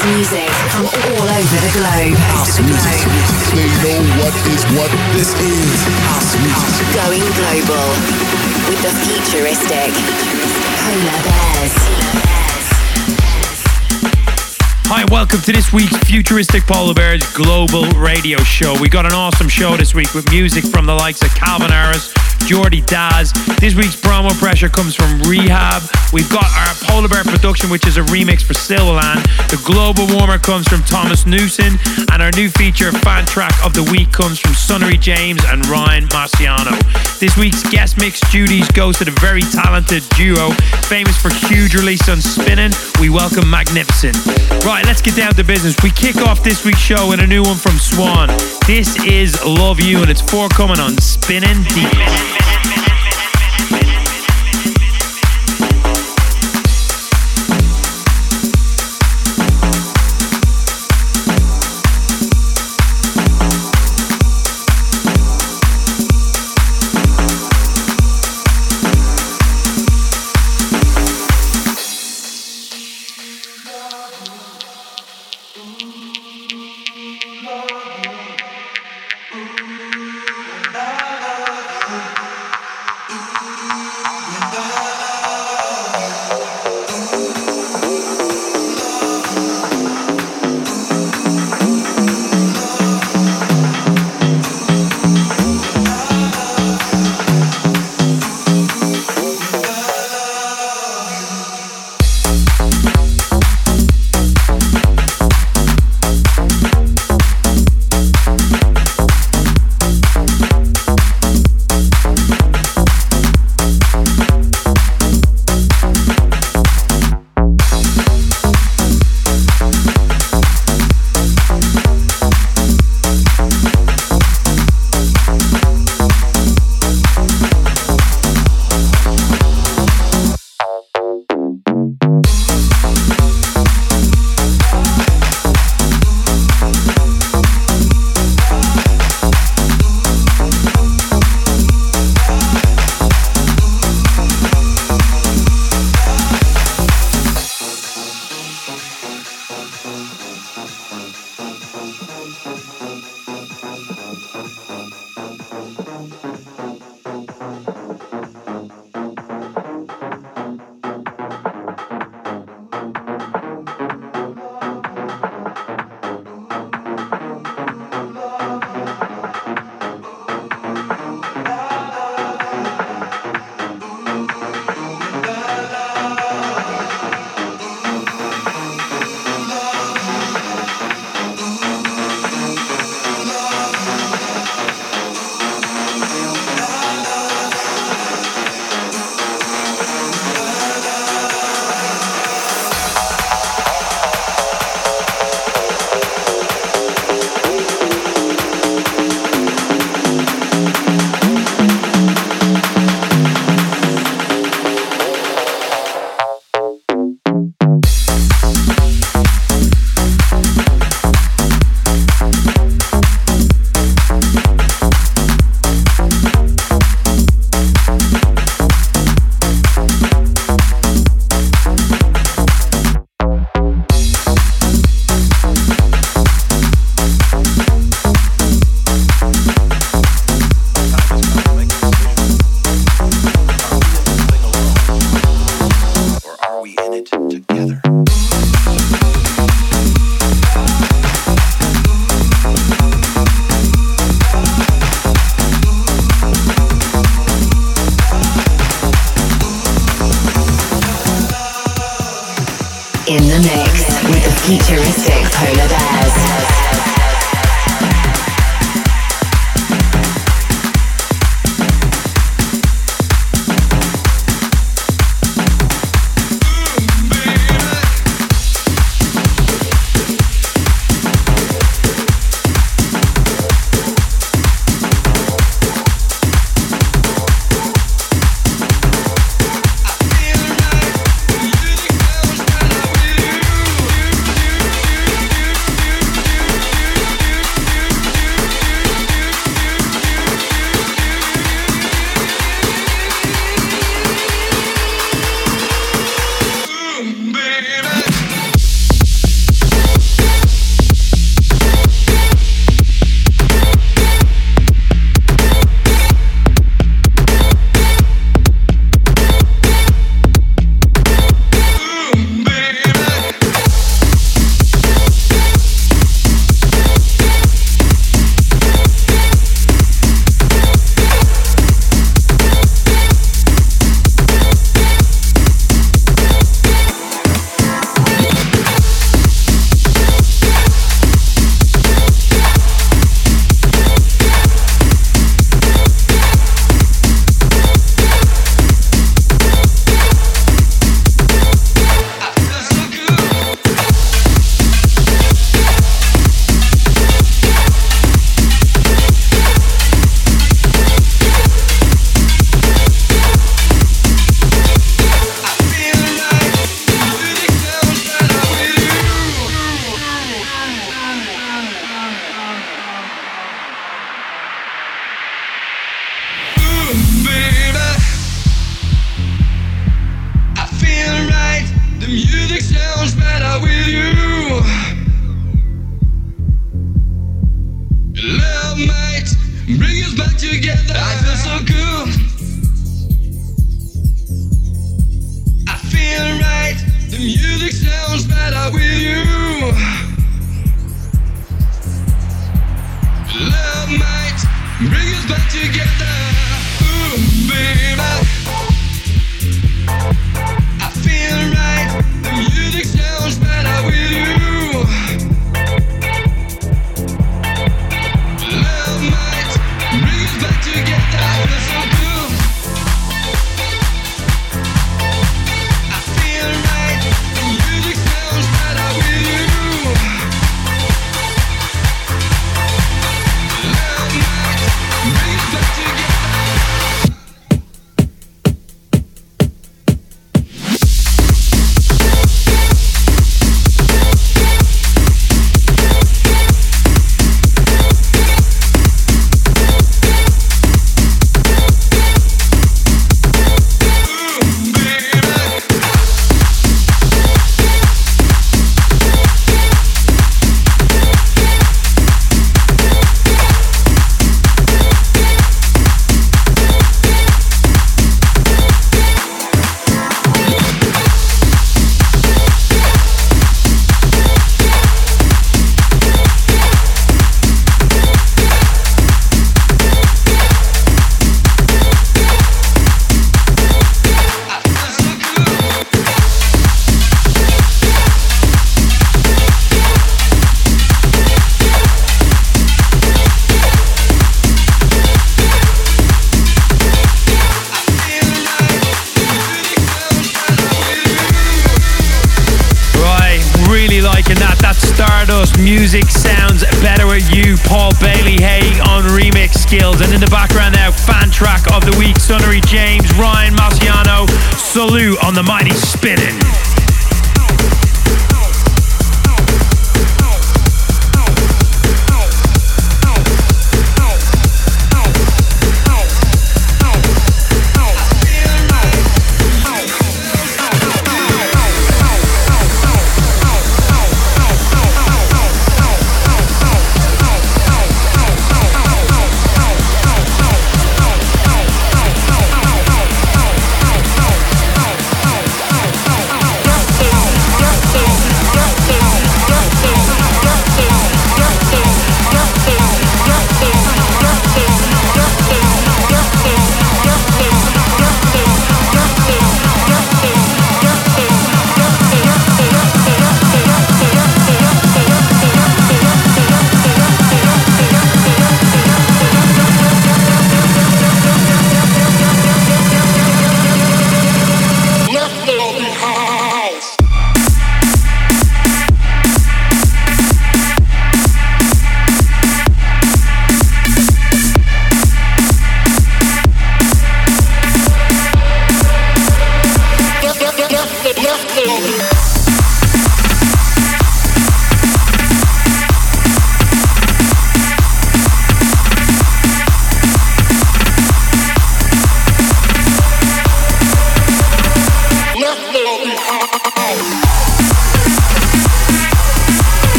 dance music from all over the globe. They know what is what this is. House music. Going global with the futuristic Polar Bears. Hi, welcome to this week's Futuristic Polar Bears Global Radio Show. We got an awesome show this week with music from the likes of Calvin Harris, Jordy Dazz. This week's promo pressure comes from R3HAB. We've got our Polar Bear production, which is a remix for Silverland. The Global Warmer comes from Thomas Newson. And our new feature fan track of the week comes from Sunnery James and Ryan Marciano. This week's guest mix duties goes to the very talented duo, famous for huge release on Spinnin. We welcome Magnificent. Right, let's get down to business. We kick off this week's show with a new one from Swan. This is Love You, and it's forthcoming on Spinnin Deep. In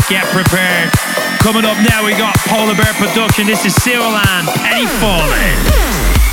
Let's get prepared. Coming up now, we got Polar Bear Production. This is Cyril and Eddie Falling.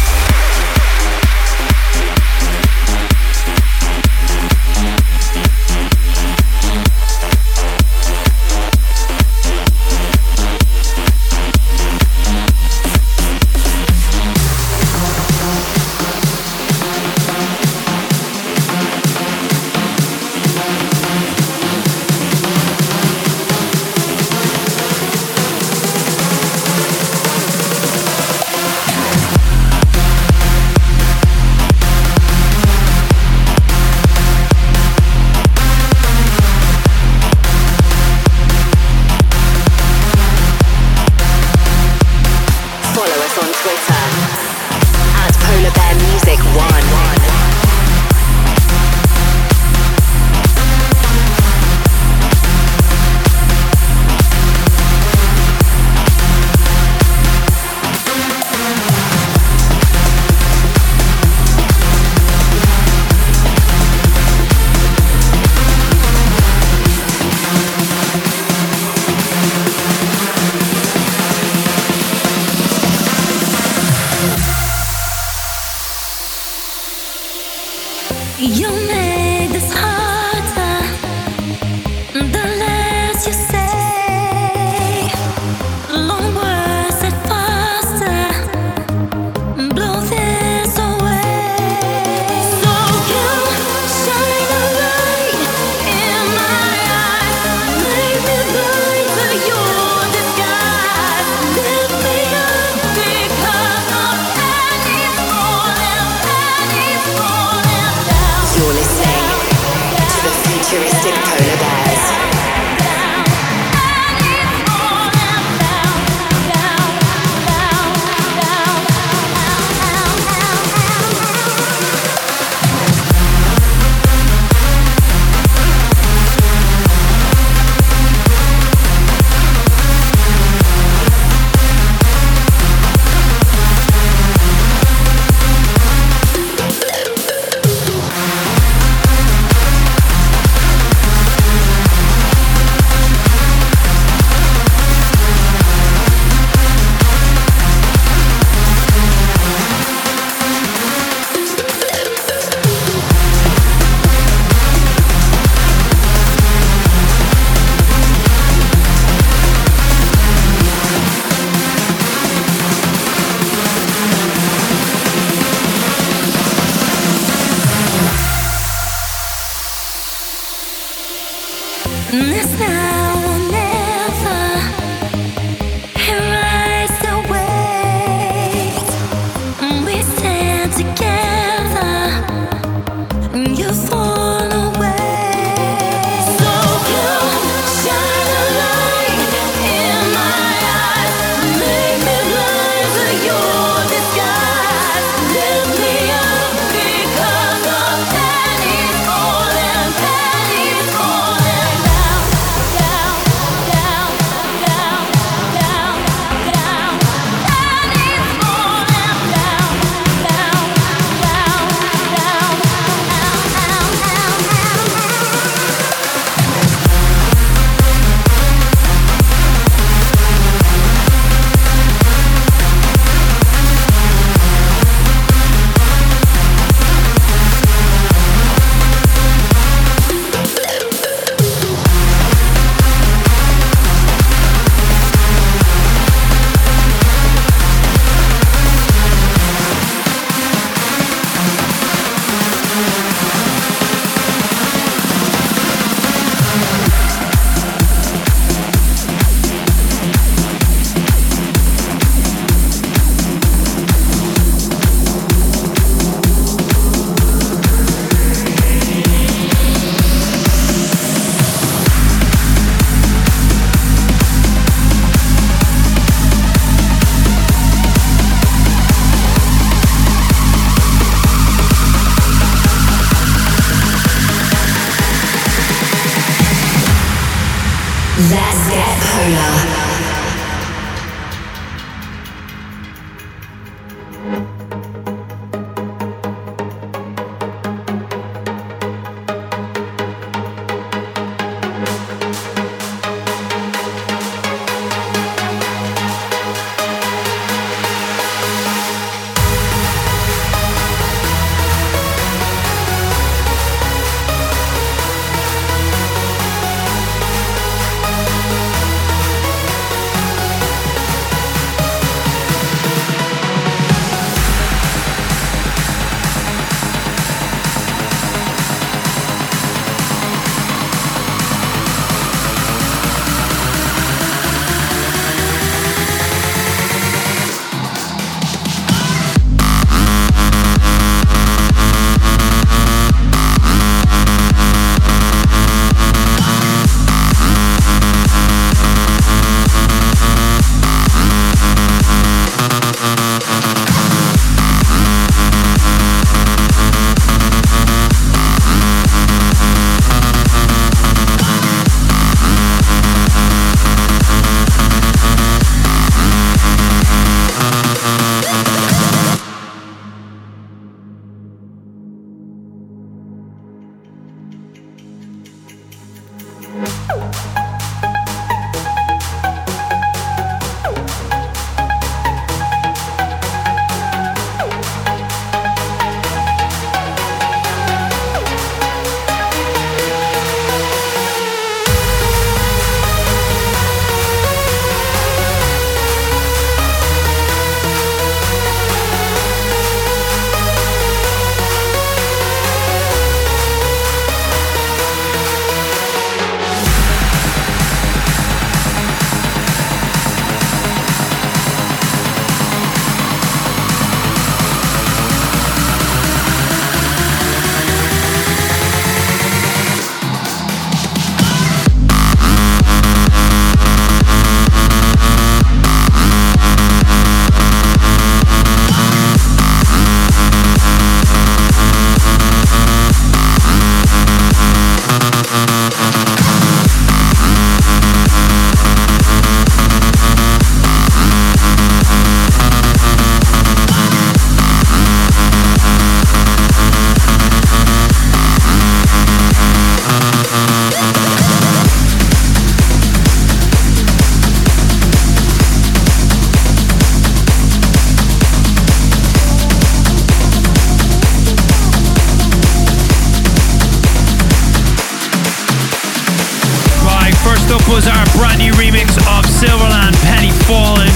brand new remix of Silverland, Penny Falling.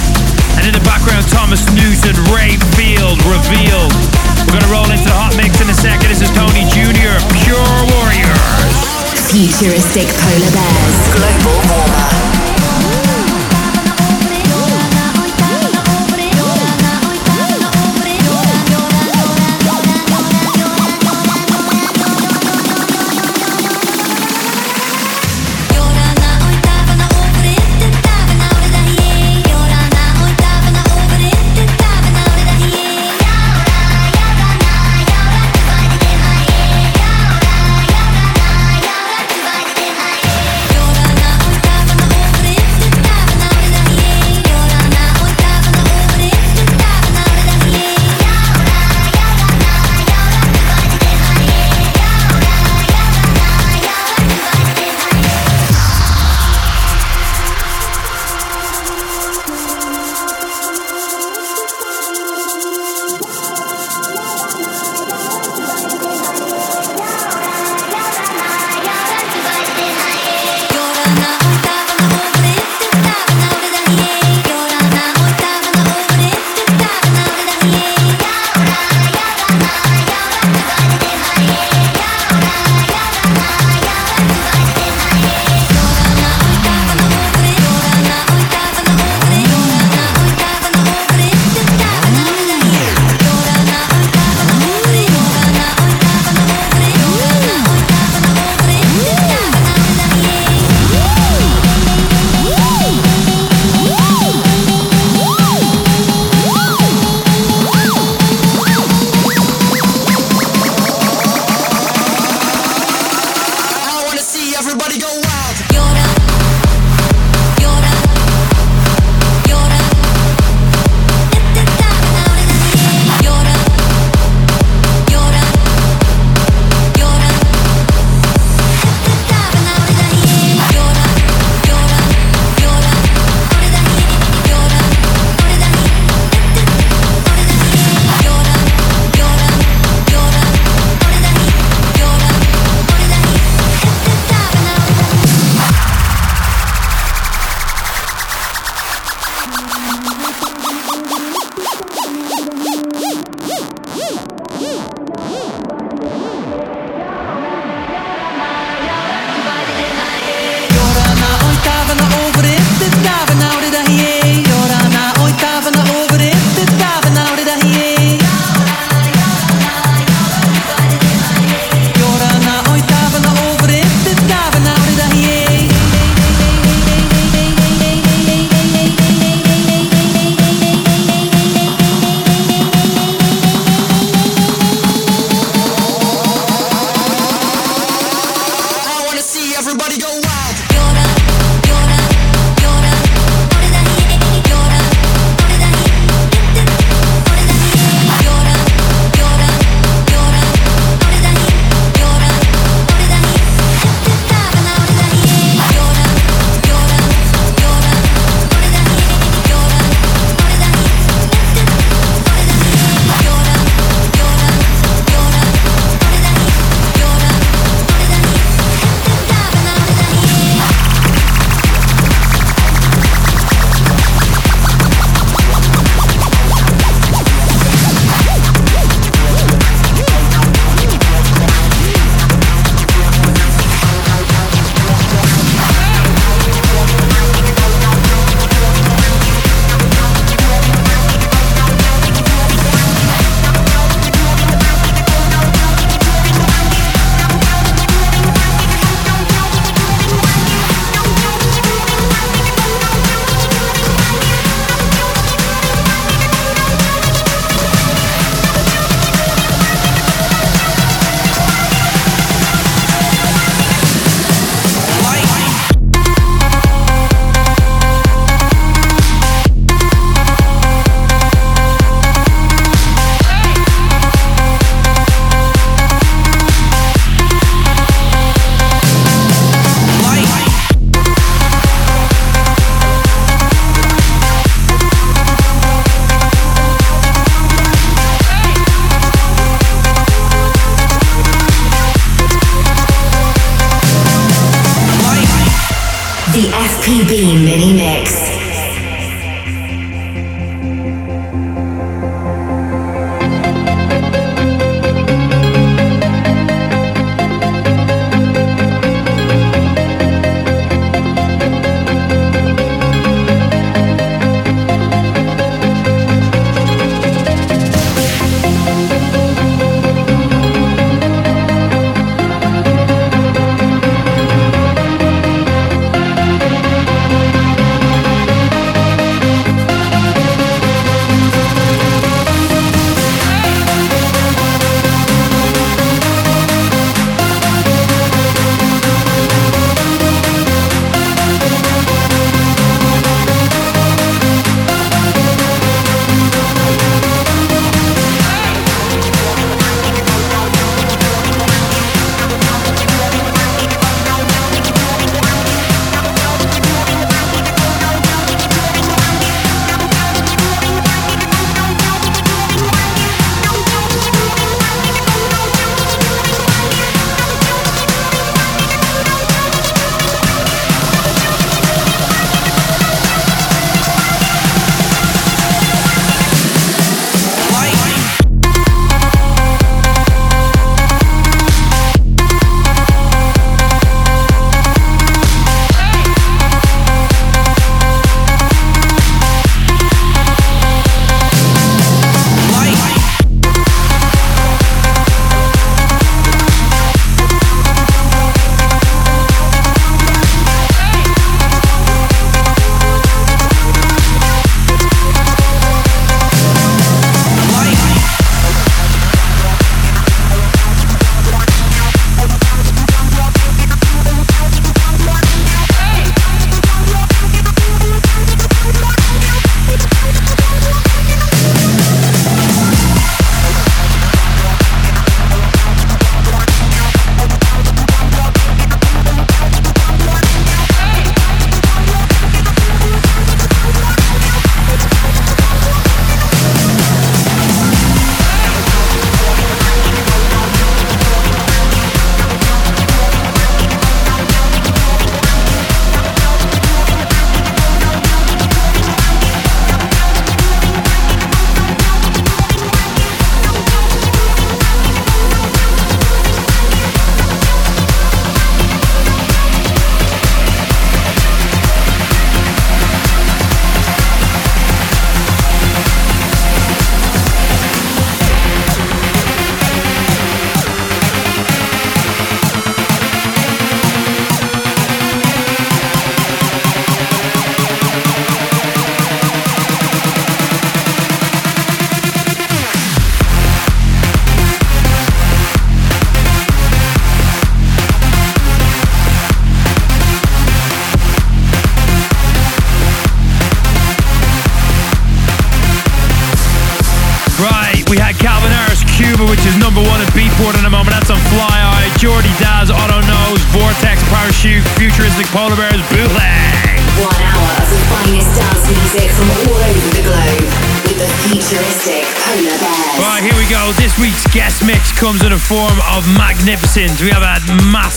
And in the background, Thomas Newson, Ray Field, Revealed. We're going to roll into the hot mix in a second. This is Tony Jr., PLUR Warriors. Futuristic Polar Bears. Global Warmer.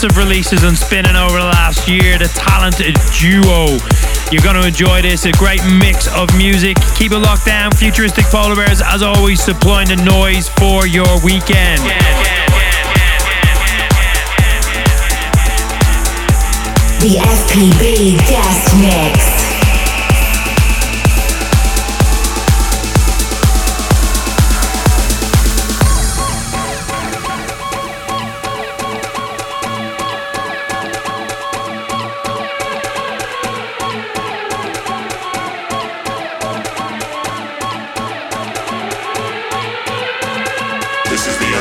massive releases and Spinnin over the last year, the talented duo. You're going to enjoy this, a great mix of music. Keep it locked down, futuristic polar bears, as always, supplying the noise for your weekend. The FPB Guest Mix.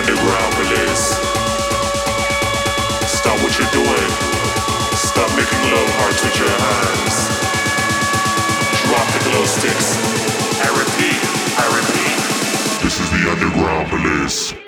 underground release. Stop what you're doing. Stop making love hearts with your hands. Drop the glow sticks. I repeat, I repeat. This is the underground police.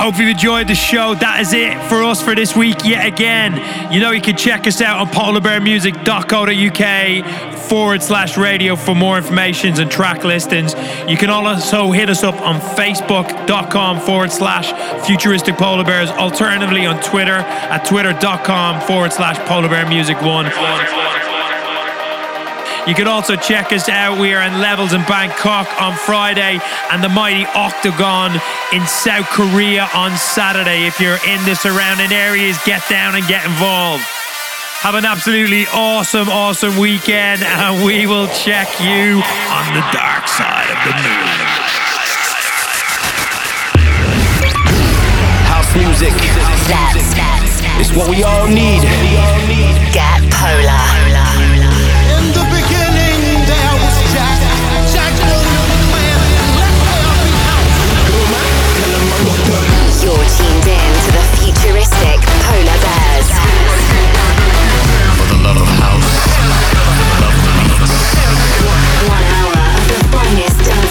Hope you've enjoyed the show. That is it for us for this week yet again. You know you can check us out on polarbearmusic.co.uk forward slash radio for more information and track listings. You can also hit us up on facebook.com forward slash futuristic polar bears. Alternatively on Twitter at twitter.com forward slash polar bear music one. You can also check us out. We are in Levels in Bangkok on Friday and the mighty Octagon in South Korea on Saturday. If you're in the surrounding areas, get down and get involved. Have an absolutely awesome, awesome weekend, and we will check you on the dark side of the moon. House music. It's what we all need. Get polar.